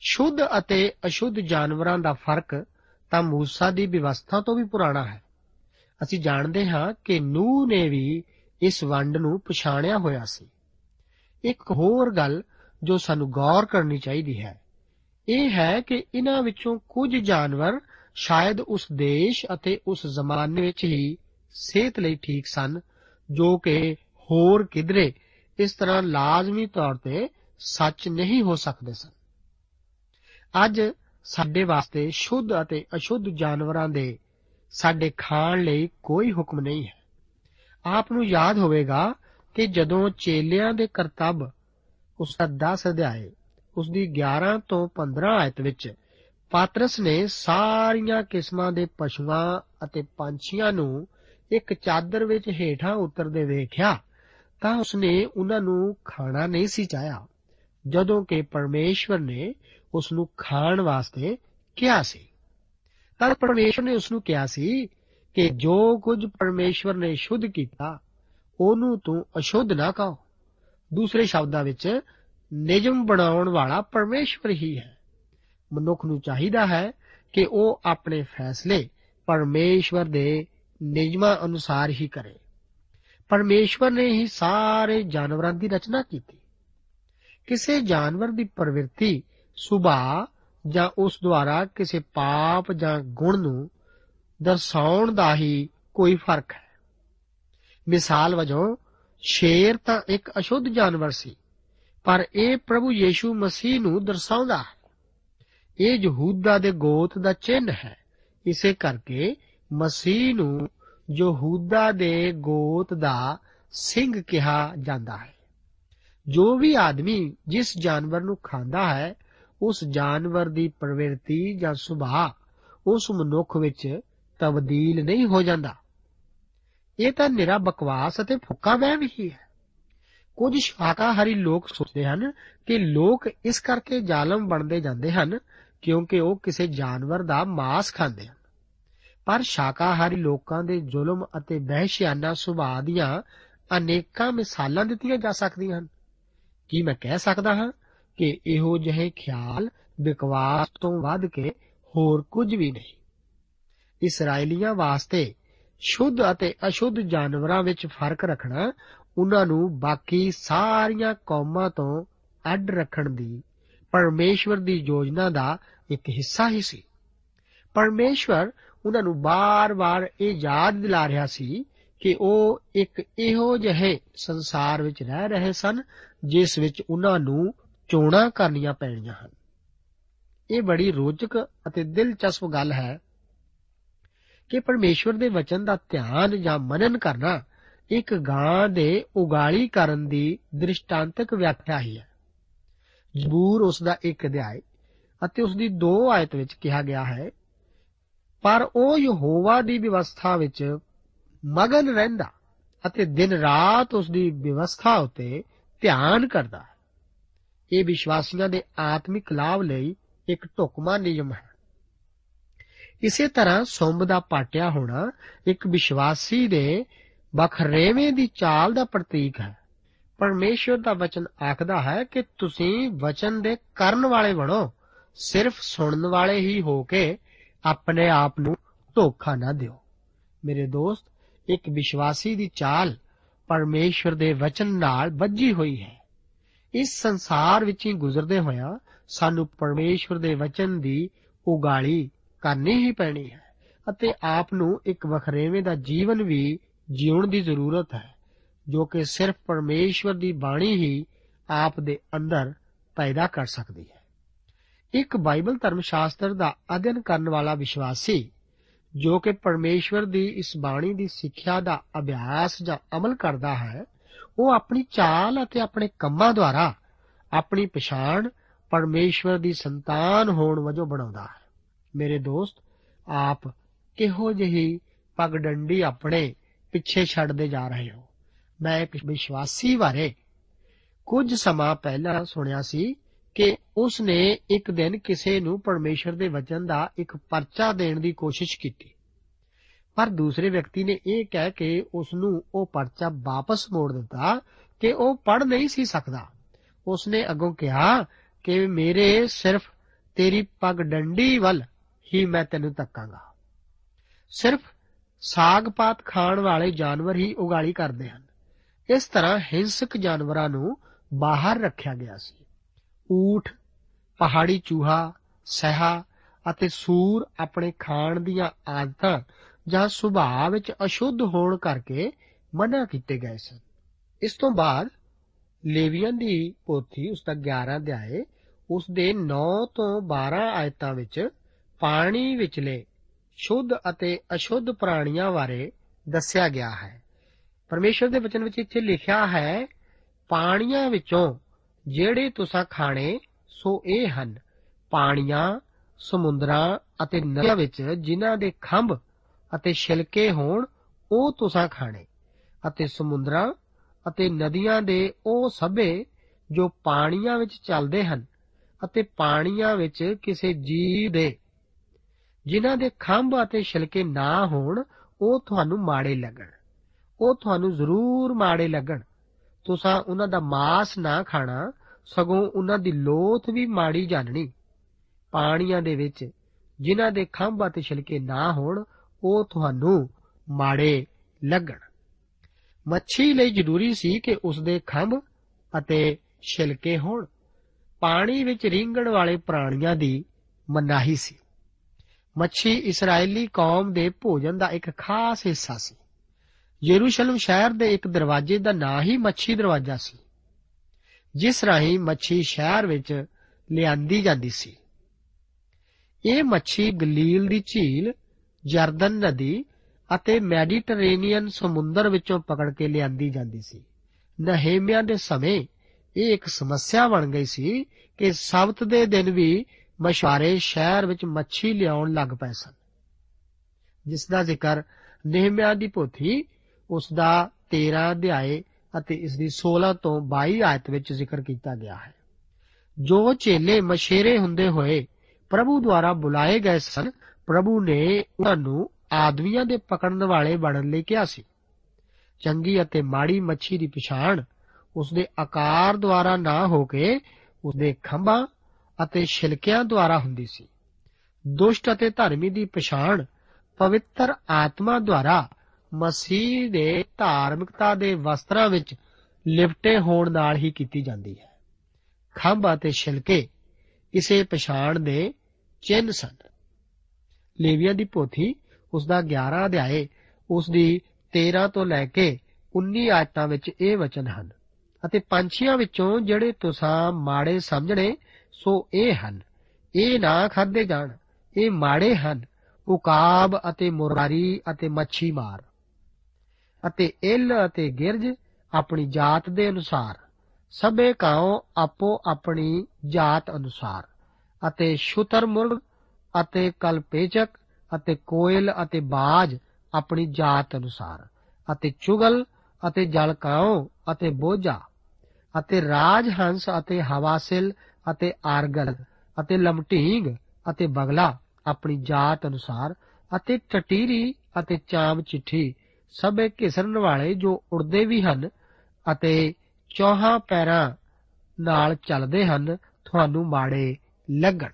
ਸ਼ੁੱਧ ਅਤੇ ਅਸ਼ੁੱਧ ਜਾਨਵਰਾਂ ਦਾ ਫ਼ਰਕ ਤਾਂ ਮੂਸਾ ਦੀ ਵਿਵਸਥਾ ਤੋਂ ਵੀ ਪੁਰਾਣਾ ਹੈ। ਅਸੀਂ ਜਾਣਦੇ ਹਾਂ ਕਿ ਨੂਹ ਨੇ ਵੀ ਇਸ ਵੰਡ ਨੂੰ ਪਛਾਣਿਆ ਹੋਇਆ ਸੀ। ਇੱਕ ਹੋਰ ਗੱਲ ਜੋ ਸਾਨੂੰ ਗੌਰ ਕਰਨੀ ਚਾਹੀਦੀ ਹੈ, ਇਹ ਹੈ ਕਿ ਇਹਨਾਂ ਵਿੱਚੋਂ ਕੁਝ ਜਾਨਵਰ ਸ਼ਾਇਦ ਉਸ ਦੇਸ਼ ਅਤੇ ਉਸ ਜ਼ਮਾਨੇ ਵਿੱਚ ਹੀ ਸਿਹਤ ਲਈ ਠੀਕ ਸਨ, ਜੋ ਕਿ ਹੋਰ ਕਿਧਰੇ ਇਸ ਤਰ੍ਹਾਂ ਲਾਜ਼ਮੀ ਤੌਰ ਤੇ ਸੱਚ ਨਹੀਂ ਹੋ ਸਕਦੇ ਸਨ। ਅੱਜ ਸਾਡੇ ਵਾਸਤੇ ਸ਼ੁੱਧ ਅਤੇ ਅਸ਼ੁੱਧ ਜਾਨਵਰਾਂ ਦੇ ਸਾਡੇ ਖਾਣ ਲਈ ਕੋਈ ਹੁਕਮ ਨਹੀਂ ਹੈ। ਆਪ ਨੂੰ ਯਾਦ ਹੋਵੇਗਾ ਕਿ ਜਦੋਂ ਚੇਲਿਆਂ ਦੇ ਕਰਤੱਵ ਉਸ ਦਾ 10 ਅਧਿਆਏ, ਉਸ ਦੀ 11 ਤੋਂ 15 ਆਇਤ ਵਿੱਚ ਪਾਤਰਸ ਨੇ ਸਾਰੀਆਂ ਕਿਸਮਾਂ ਦੇ ਪਸ਼ੂਆਂ ਅਤੇ ਪੰਛੀਆਂ ਨੂੰ ਇੱਕ ਚਾਦਰ ਵਿੱਚ ਹੇਠਾਂ ਉਤਰਦੇ ਵੇਖਿਆ, ਤਾਂ ਉਸਨੇ ਉਹਨਾਂ ਨੂੰ ਖਾਣਾ ਨਹੀਂ ਸੀ ਚਾਹਿਆ। ਜਦੋਂ ਕਿ ਪਰਮੇਸ਼ਵਰ ਨੇ ਉਸ ਨੂੰ ਖਾਣ ਵਾਸਤੇ ਕਿਹਾ ਸੀ। ਤਾਂ ਪਰਮੇਸ਼ਵਰ ਨੇ ਉਸ ਨੂੰ ਕਿਹਾ ਸੀ ਕਿ ਜੋ ਕੁਝ ਪਰਮੇਸ਼ਵਰ ਨੇ ਸ਼ੁੱਧ ਕੀਤਾ, ਉਹਨੂੰ ਤੂੰ ਅਸ਼ੁੱਧ ਨਾ ਕਹੋ। ਦੂਸਰੇ ਸ਼ਬਦਾਂ ਵਿੱਚ, ਨਿਯਮ ਬਣਾਉਣ ਵਾਲਾ ਪਰਮੇਸ਼ਵਰ ਹੀ ਹੈ। ਮਨੁੱਖ ਨੂੰ ਚਾਹੀਦਾ ਹੈ ਕਿ ਉਹ ਆਪਣੇ ਫੈਸਲੇ ਪਰਮੇਸ਼ਵਰ ਦੇ ਨਿਯਮਾਂ ਅਨੁਸਾਰ ਹੀ ਕਰੇ। ਪਰਮੇਸ਼ਵਰ ਨੇ ਹੀ ਸਾਰੇ ਜਾਨਵਰਾਂ ਦੀ ਰਚਨਾ ਕੀਤੀ। ਕਿਸੇ ਜਾਨਵਰ ਦੀ ਪ੍ਰਵਿਰਤੀ ਸੁਭਾਅ ਜਾਂ ਉਸ ਦੁਆਰਾ ਕਿਸੇ ਪਾਪ ਜਾਂ ਗੁਣ ਨੂੰ ਦਰਸਾਉਣ ਦਾ ਹੀ ਕੋਈ ਫ਼ਰਕ ਹੈ। ਮਿਸਾਲ ਵਜੋਂ, ਸ਼ੇਰ ਤਾਂ ਇੱਕ ਅਸ਼ੁੱਧ ਜਾਨਵਰ ਸੀ, ਪਰ ਇਹ ਪ੍ਰਭੂ ਯੀਸ਼ੂ ਮਸੀਹ ਨੂੰ ਦਰਸਾਉਂਦਾ ਹੈ। ਇਹ ਯਹੂਦਾ ਦੇ ਗੋਤ ਦਾ ਚਿੰਨ ਹੈ। ਇਸੇ ਕਰਕੇ ਮਸੀਹ ਨੂੰ ਯਹੂਦਾ ਦੇ ਗੋਤ ਦਾ ਸਿੰਘ ਕਿਹਾ ਜਾਂਦਾ ਹੈ। ਜੋ ਵੀ ਆਦਮੀ ਜਿਸ ਜਾਨਵਰ ਨੂੰ ਖਾਂਦਾ ਹੈ ਉਸ ਜਾਨਵਰ ਦੀ ਪ੍ਰਵਿਰਤੀ ਜਾਂ ਸੁਭਾਅ ਉਸ ਮਨੁੱਖ ਵਿੱਚ ਤਬਦੀਲ ਨਹੀਂ ਹੋ ਜਾਂਦਾ। ਇਹ ਤਾਂ ਨਿਰਾ ਬਕਵਾਸ ਅਤੇ ਫੁੱਕਾ ਵਹਿਮ ਹੀ ਹੈ। ਕੁਝ ਸ਼ਾਕਾਹਾਰੀ ਲੋਕ ਸੋਚਦੇ ਹਨ ਕਿ ਲੋਕ ਇਸ ਕਰਕੇ ਜ਼ਾਲਮ ਬਣਦੇ ਜਾਂਦੇ ਹਨ ਕਿਉਂਕਿ ਉਹ ਕਿਸੇ ਜਾਨਵਰ ਦਾ ਮਾंस ਖਾਂਦੇ ਹਨ। ਪਰ ਸ਼ਾਕਾਹਾਰੀ ਲੋਕਾਂ ਦੇ ਜ਼ੁਲਮ ਅਤੇ ਵਹਿਸ਼ਿਆਨਾ ਸੁਭਾਅ ਦੀਆਂ ਅਨੇਕਾਂ ਮਿਸਾਲਾਂ ਦਿੱਤੀਆਂ ਜਾ ਸਕਦੀਆਂ ਹਨ। ਕੀ ਮੈਂ ਕਹਿ ਸਕਦਾ ਹਾਂ ਕਿ ਇਹੋ ਜਿਹੇ ਖਿਆਲ ਵਿਕਵਾਸ ਤੋਂ ਵੱਧ ਕੇ ਹੋਰ ਕੁਝ ਵੀ ਨਹੀਂ। ਇਸرائیਲੀਆਂ ਵਾਸਤੇ ਸ਼ੁੱਧ ਅਤੇ ਅਸ਼ੁੱਧ ਜਾਨਵਰਾਂ ਵਿੱਚ ਫ਼ਰਕ ਰੱਖਣਾ ਉਹਨਾਂ ਨੂੰ ਬਾਕੀ ਸਾਰੀਆਂ ਕੌਮਾਂ ਤੋਂ ਅੱਡ ਰੱਖਣ ਦੀ, ਪਰਮੇਸ਼ਵਰ ਦੀ ਯੋਜਨਾ ਦਾ ਇੱਕ ਹਿੱਸਾ ਹੀ ਸੀ। ਪਰਮੇਸ਼ਵਰ ਉਹਨਾਂ ਨੂੰ ਬਾਰ-ਬਾਰ ਇਹ ਯਾਦ ਦਿਲਾ ਰਿਹਾ ਸੀ ਕਿ ਉਹ ਇੱਕ ਇਹੋ ਜਿਹੇ ਸੰਸਾਰ ਵਿੱਚ ਰਹਿ ਰਹੇ ਸਨ, ਜਿਸ ਵਿੱਚ ਉਹਨਾਂ ਨੂੰ ਚੋਣਾਂ ਕਰਨੀਆਂ ਪੈਣੀਆਂ ਹਨ। ਇਹ ਬੜੀ ਰੋਚਕ ਅਤੇ ਦਿਲਚਸਪ ਗੱਲ ਹੈ ਕਿ ਪਰਮੇਸ਼ਵਰ ਦੇ ਵਚਨ ਦਾ ਧਿਆਨ ਜਾਂ ਮਨਨ ਕਰਨਾ ਇੱਕ ਗਾਂ ਦੇ ਉਗਾਲੀ ਕਰਨ ਦੀ ਦ੍ਰਿਸ਼ਟਾਂਤਕ ਵਿਆਖਿਆ ਹੀ ਹੈ। ਜ਼ਬੂਰ ਉਸ ਦਾ ਇੱਕ ਅਧਿਆਇ ਅਤੇ ਉਸ ਦੀ 2 ਆਇਤ ਵਿੱਚ ਕਿਹਾ ਗਿਆ ਹੈ, ਪਰ ਉਹ ਯਹੋਵਾ ਦੀ ਵਿਵਸਥਾ ਵਿੱਚ ਮਗਨ ਰਹਿੰਦਾ ਅਤੇ ਦਿਨ ਰਾਤ ਉਸ ਦੀ ਵਿਵਸਥਾ ਉਤੇ ਧਿਆਨ ਕਰਦਾ ਹੈ। ਇਹ ਵਿਸ਼ਵਾਸੀਆਂ ਦੇ ਆਤਮਿਕ ਲਾਭ ਲਈ ਇੱਕ ਢੁਕਮਾ ਨਿਯਮ ਹੈ। ਇਸੇ ਤਰ੍ਹਾਂ ਸੁੰਬ ਦਾ ਪਾਟਿਆ ਹੋਣਾ ਇੱਕ ਵਿਸ਼ਵਾਸੀ ਦੇ ਬਖਰੇਵੇਂ ਦੀ ਚਾਲ ਦਾ ਪ੍ਰਤੀਕ ਹੈ। ਪਰਮੇਸ਼ਵਰ ਦਾ ਵਚਨ ਆਖਦਾ ਹੈ ਕਿ ਤੁਸੀਂ ਵਚਨ ਦੇ ਕਰਨ ਵਾਲੇ ਬਣੋ, ਸਿਰਫ ਸੁਣਨ ਵਾਲੇ ਹੀ ਹੋ ਕੇ ਆਪਣੇ ਆਪ ਨੂੰ ਧੋਖਾ ਨਾ ਦਿਓ। ਮੇਰੇ ਦੋਸਤ, ਇੱਕ ਵਿਸ਼ਵਾਸੀ ਦੀ ਚਾਲ ਪਰਮੇਸ਼ਵਰ ਦੇ ਵਚਨ ਨਾਲ ਵੱਜੀ ਹੋਈ ਹੈ। ਇਸ ਸੰਸਾਰ ਵਿੱਚ ਹੀ ਗੁਜ਼ਰਦੇ ਹੋਇਆ ਸਾਨੂੰ ਪਰਮੇਸ਼ਵਰ ਦੇ ਵਚਨ ਦੀ ਉਗਾਲੀ ਕਰਨੀ ਹੀ ਪੈਣੀ ਹੈ ਅਤੇ ਆਪ ਨੂੰ ਇੱਕ ਵਖਰੇਵੇਂ ਦਾ ਜੀਵਨ ਵੀ ਜਿਉਣ ਦੀ ਜ਼ਰੂਰਤ ਹੈ, ਜੋ ਕਿ ਸਿਰਫ ਪਰਮੇਸ਼ਵਰ ਦੀ ਬਾਣੀ ਹੀ ਆਪ ਦੇ ਅੰਦਰ ਪੈਦਾ ਕਰ ਸਕਦੀ ਹੈ। ਇੱਕ ਬਾਈਬਲ ਧਰਮ ਸ਼ਾਸਤਰ ਦਾ ਅਧਿਐਨ ਕਰਨ ਵਾਲਾ ਵਿਸ਼ਵਾਸੀ, ਜੋ ਕਿ ਪਰਮੇਸ਼ਵਰ ਦੀ ਇਸ ਬਾਣੀ ਦੀ ਸਿੱਖਿਆ ਦਾ ਅਭਿਆਸ ਜਾਂ ਅਮਲ ਕਰਦਾ ਹੈ ਉਹ ਆਪਣੀ ਚਾਲ ਅਤੇ ਆਪਣੇ ਕੰਮਾਂ ਦੁਆਰਾ ਆਪਣੀ ਪਛਾਣ ਪਰਮੇਸ਼ਵਰ ਦੀ ਸੰਤਾਨ ਹੋਣ ਵਜੋਂ ਬਣਾਉਂਦਾ ਹੈ। ਮੇਰੇ ਦੋਸਤ, ਆਪ ਕਿਹੋ ਜਿਹੀ ਪਗਡੰਡੀ ਆਪਣੇ ਪਿੱਛੇ ਛੱਡਦੇ ਜਾ ਰਹੇ ਹੋ? ਮੈਂ ਇੱਕ ਵਿਸ਼ਵਾਸੀ ਬਾਰੇ ਕੁਝ ਸਮਾਂ ਪਹਿਲਾਂ ਸੁਣਿਆ ਸੀ ਕਿ ਉਸ ਨੇ ਇੱਕ ਦਿਨ ਕਿਸੇ ਨੂੰ ਪਰਮੇਸ਼ਰ ਦੇ ਵਚਨ ਦਾ ਇੱਕ ਪਰਚਾ ਦੇਣ ਦੀ ਕੋਸ਼ਿਸ਼ ਕੀਤੀ। ਪਰ ਦੂਸਰੇ ਵਿਅਕਤੀ ਨੇ ਇਹ ਕਹਿ ਕੇ ਉਸ ਨੂੰ ਉਹ ਪਰਚਾ ਵਾਪਸ ਮੋੜ ਦਿੱਤਾ ਕਿ ਉਹ ਪੜ ਨਹੀਂ ਸੀ ਸਕਦਾ। ਉਸ ਨੇ ਅੱਗੋਂ ਕਿਹਾ ਕਿ ਮੇਰੇ ਸਿਰਫ ਤੇਰੀ ਪਗ ਡੰਡੀ ਵੱਲ ਹੀ ਮੈਂ ਤੈਨੂੰ ਤੱਕਾਂਗਾ ਸਿਰਫ ਸਾਗ-ਪਾਤ ਖਾਣ ਵਾਲੇ ਜਾਨਵਰ ਹੀ ਉਗਾਲੀ ਕਰਦੇ ਹਨ। ਇਸ ਤਰ੍ਹਾਂ ਹਿੰਸਕ ਜਾਨਵਰਾਂ ਨੂੰ ਬਾਹਰ ਰੱਖਿਆ ਗਿਆ ਸੀ। ਊਠ, ਪਹਾੜੀ ਚੂਹਾ, ਸਹਾ ਅਤੇ ਸੂਰ ਆਪਣੇ ਖਾਣ ਦੀਆਂ ਆਦਤਾਂ ਜਾਂ ਸੁਭਾਅ ਵਿੱਚ ਅਸ਼ੁੱਧ ਹੋਣ ਕਰਕੇ ਮਨਾ ਕੀਤੇ ਗਏ ਸਨ। ਇਸ ਤੋਂ ਬਾਅਦ ਲੇਵੀਆਂ ਦੀ ਪੋਥੀ, ਉਸ ਦਾ 11 ਅਧਿਆਏ, ਉਸ ਦੇ 9 ਤੋਂ 12 ਆਇਤਾਂ ਵਿੱਚ ਪਾਣੀ ਵਿਚਲੇ ਸ਼ੁੱਧ ਅਤੇ ਅਸ਼ੁੱਧ ਪ੍ਰਾਣੀਆਂ ਬਾਰੇ ਦੱਸਿਆ ਗਿਆ ਹੈ। ਪਰਮੇਸ਼ਰ ਦੇ ਬਚਨ ਵਿੱਚ ਇੱਥੇ ਲਿਖਿਆ ਹੈ, ਪਾਣੀਆਂ ਵਿੱਚੋਂ ਜਿਹੜੇ ਤੁਸੀਂ ਖਾਣੇ, ਸੋ ਇਹ ਹਨ। ਪਾਣੀਆਂ, ਸਮੁੰਦਰਾਂ ਅਤੇ ਨਦੀਆਂ ਵਿੱਚ ਜਿਨ੍ਹਾਂ ਦੇ ਖੰਭ ਅਤੇ ਛਿਲਕੇ ਹੋਣ, ਉਹ ਤੁਸੀਂ ਖਾਣੇ। ਅਤੇ ਸਮੁੰਦਰਾਂ ਅਤੇ ਨਦੀਆਂ ਦੇ ਉਹ ਸਭੇ ਜੋ ਪਾਣੀਆਂ ਵਿੱਚ ਚੱਲਦੇ ਹਨ ਅਤੇ ਪਾਣੀਆਂ ਵਿੱਚ ਕਿਸੇ ਜੀਵ ਦੇ, ਜਿਨ੍ਹਾਂ ਦੇ ਖੰਭ ਅਤੇ ਛਿਲਕੇ ਨਾ ਹੋਣ, ਉਹ ਤੁਹਾਨੂੰ ਮਾੜੇ ਲੱਗਣ। ਉਹ ਤੁਹਾਨੂੰ ਜ਼ਰੂਰ ਮਾੜੇ ਲੱਗਣ। ਤੁਸੀਂ ਉਹਨਾਂ ਦਾ ਮਾਸ ਨਾ ਖਾਣਾ, ਸਗੋਂ ਉਹਨਾਂ ਦੀ ਲੋਥ ਵੀ ਮਾੜੀ ਜਾਣਨੀ। ਪਾਣੀਆਂ ਦੇ ਵਿੱਚ, ਜਿਨ੍ਹਾਂ ਦੇ ਖੰਭ ਅਤੇ ਛਿਲਕੇ ਨਾ ਹੋਣ ਉਹ ਤੁਹਾਨੂੰ ਮਾੜੇ ਲੱਗਣ। ਮੱਛੀ ਲਈ ਜ਼ਰੂਰੀ ਸੀ ਕਿ ਉਸ ਦੇ ਖੰਭ ਅਤੇ ਛਿਲਕੇ ਹੋਣ। ਪਾਣੀ ਵਿੱਚ ਰੀਂਗਣ ਵਾਲੇ ਪ੍ਰਾਣੀਆਂ ਦੀ ਮਨਾਹੀ ਸੀ। ਮੱਛੀ ਇਸرائیਲੀ ਕੌਮ ਦੇ ਭੋਜਨ ਦਾ ਇੱਕ ਖਾਸ ਹਿੱਸਾ ਸੀ। ਯਰੂਸ਼ਲਮ ਸ਼ਹਿਰ ਦੇ ਇੱਕ ਦਰਵਾਜ਼ੇ ਦਾ ਨਾਂ ਹੀ ਮੱਛੀ ਦਰਵਾਜ਼ਾ ਸੀ, ਜਿਸ ਰਾਹੀਂ ਮੱਛੀ ਸ਼ਹਿਰ ਵਿੱਚ ਲਿਆਂਦੀ ਜਾਂਦੀ ਸੀ। ਇਹ ਮੱਛੀ ਗਲੀਲ ਦੀ ਝੀਲ ਜਰਦਨ ਨਦੀ ਅਤੇ ਮੈਡੀਟਰੇਨੀਅਨ ਸਮੁੰਦਰ ਵਿੱਚੋਂ ਪਕੜ ਕੇ ਲਿਆਂਦੀ ਜਾਂਦੀ ਸੀ। ਨਹੇਮਿਆ ਦੇ ਸਮੇਂ ਇਹ ਇੱਕ ਸਮੱਸਿਆ ਬਣ ਗਈ ਸੀ ਕਿ ਸਬਤ ਦੇ ਦਿਨ ਵੀ ਮਸ਼ਵਾਰੇ ਸ਼ਹਿਰ ਵਿੱਚ ਮੱਛੀ ਲਿਆਉਣ ਲੱਗ ਪਏ ਸਨ। ਜਿਸ ਦਾ ਜ਼ਿਕਰ ਨਹਿਮਿਆ ਦੀ ਪੋਥੀ, ਉਸ ਦਾ 13 ਅਧਿਆਏ ਅਤੇ ਇਸ ਦੀ 16 ਤੋਂ 22 ਆਇਤ ਵਿੱਚ ਜ਼ਿਕਰ ਕੀਤਾ ਗਿਆ ਹੈ। ਜੋ ਚੇਲੇ ਮਸ਼ੇਰੇ ਹੁੰਦੇ ਹੋਏ ਪ੍ਰਭੂ ਦੁਆਰਾ ਬੁਲਾਏ ਗਏ ਸਨ ਪ੍ਰਭੂ ਨੇ ਉਹਨਾਂ ਨੂੰ ਆਦਮੀਆਂ ਦੇ ਪਕੜਨ ਵਾਲੇ ਬਣਨ ਲਈ ਕਿਹਾ ਸੀ। ਚੰਗੀ ਅਤੇ ਮਾੜੀ ਮੱਛੀ ਦੀ ਪਛਾਣ ਉਸ ਦੇ ਆਕਾਰ ਦੁਆਰਾ ਨਾ ਹੋ ਕੇ ਉਸ ਦੇ ਖੰਭਾਂ ਅਤੇ ਛਿਲਕਿਆਂ ਦੁਆਰਾ ਹੁੰਦੀ ਸੀ। ਦੁਸ਼ਟ ਅਤੇ ਧਰਮੀ ਦੀ ਪਛਾਣ ਪਵਿੱਤਰ ਆਤਮਾ ਦੁਆਰਾ ਮਸੀਹ ਦੇ ਧਾਰਮਿਕਤਾ ਦੇ ਵਸਤਰਾਂ ਵਿੱਚ ਲਿਪਟੇ ਹੋਣ ਨਾਲ ਹੀ ਕੀਤੀ ਜਾਂਦੀ ਹੈ। ਖੰਭ ਅਤੇ ਛਿਲਕੇ ਇਸੇ ਪਛਾਣ ਦੇ ਚਿੰਨ ਸਨ। ਲੇਵੀਆਂ ਦੀ ਪੋਥੀ ਉਸ ਦਾ 11 ਅਧਿਆਏ ਉਸ ਦੀ 13 ਤੋਂ ਲੈ ਕੇ 19 ਆਇਤਾਂ ਵਿੱਚ ਇਹ ਵਚਨ ਹਨ। ਅਤੇ ਪੰਛੀਆਂ ਵਿੱਚੋਂ ਜਿਹੜੇ ਤੁਸੀਂ ਮਾੜੇ ਸਮਝਣੇ, ਸੋ ਇਹ ਹਨ। ਇਹ ਨਾ ਖਾਦੇ ਜਾਣ, ਇਹ ਮਾੜੇ ਹਨ। ਉਕਾਬ ਅਤੇ ਮੁਰਾਰੀ ਅਤੇ ਮੱਛੀ ਮਾਰ। ਅਤੇ ਇਲ ਅਤੇ ਗਿਰਜ ਆਪਣੀ ਜਾਤ ਦੇ ਅਨੁਸਾਰ, ਸਭੇ ਕਾਉ ਆਪੋ ਆਪਣੀ ਜਾਤ ਅਨੁਸਾਰ। ਅਤੇ ਸ਼ੁਤਰ ਮੁਰਗ ਅਤੇ ਕਲਪੇਚਕ ਅਤੇ ਕੋਇਲ ਅਤੇ ਬਾਜ ਆਪਣੀ ਜਾਤ ਅਨੁਸਾਰ, ਅਤੇ ਚੁਗਲ ਅਤੇ ਜਲਕਾਉ ਅਤੇ ਬੋਝਾ, ਅਤੇ ਰਾਜ ਹੰਸ ਅਤੇ ਹਵਾਸਿਲ ਅਤੇ ਆਰਗਲ, ਅਤੇ ਲਮਟੀਂਗ ਅਤੇ ਬਗਲਾ ਆਪਣੀ ਜਾਤ ਅਨੁਸਾਰ, ਅਤੇ ਟਟੀਰੀ ਅਤੇ ਚਾਮ ਚਿੱਠੀ ਸਭੇ ਘਿਸਰਨ ਵਾਲੇ ਜੋ ਉੜਦੇ ਵੀ ਹਨ ਅਤੇ ਚੌਹਾਂ ਪੈਰਾਂ ਨਾਲ ਚੱਲਦੇ ਹਨ, ਤੁਹਾਨੂੰ ਮਾੜੇ ਲੱਗਣ।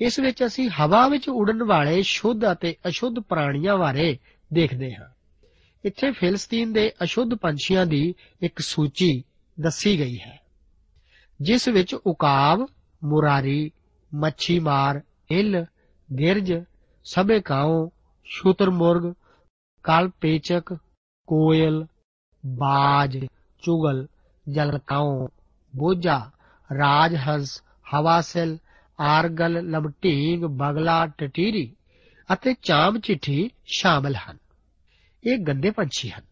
ਇਸ ਵਿੱਚ ਅਸੀਂ ਹਵਾ ਵਿੱਚ ਉੜਨ ਵਾਲੇ ਸ਼ੁੱਧ ਅਤੇ ਅਸ਼ੁੱਧ ਪ੍ਰਾਣੀਆਂ ਬਾਰੇ ਦੇਖਦੇ ਹਾਂ। ਇੱਥੇ ਫਿਲਸਤੀਨ ਦੇ ਅਸ਼ੁੱਧ ਪੰਛੀਆਂ ਦੀ ਇੱਕ ਸੂਚੀ ਦੱਸੀ ਗਈ ਹੈ, ਜਿਸ ਵਿੱਚ ਉਕਾਬ, ਮੁਰਾਰੀ ਮੱਛੀ ਮਾਰ ਇਲ ਗਿਰਜ, ਸਭੇ ਕਾਉ ਸ਼ੂਤਰਮੁਰਗ ਕਲ ਪੇਚਕ ਕੋਇਲ, ਬਾਜ, ਚੁਗਲ, ਜਲਕਾਉ ਬੋਝਾ ਰਾਜਹੰਸ, ਹਵਾਸਲ ਆਰਗਲ ਲਮਟੀਂਗ ਬਗਲਾ ਟਟੀਰੀ ਅਤੇ ਚਾਮ ਚਿੱਠੀ ਸ਼ਾਮਲ ਹਨ। ਇਹ ਗੰਦੇ ਪੰਛੀ ਹਨ।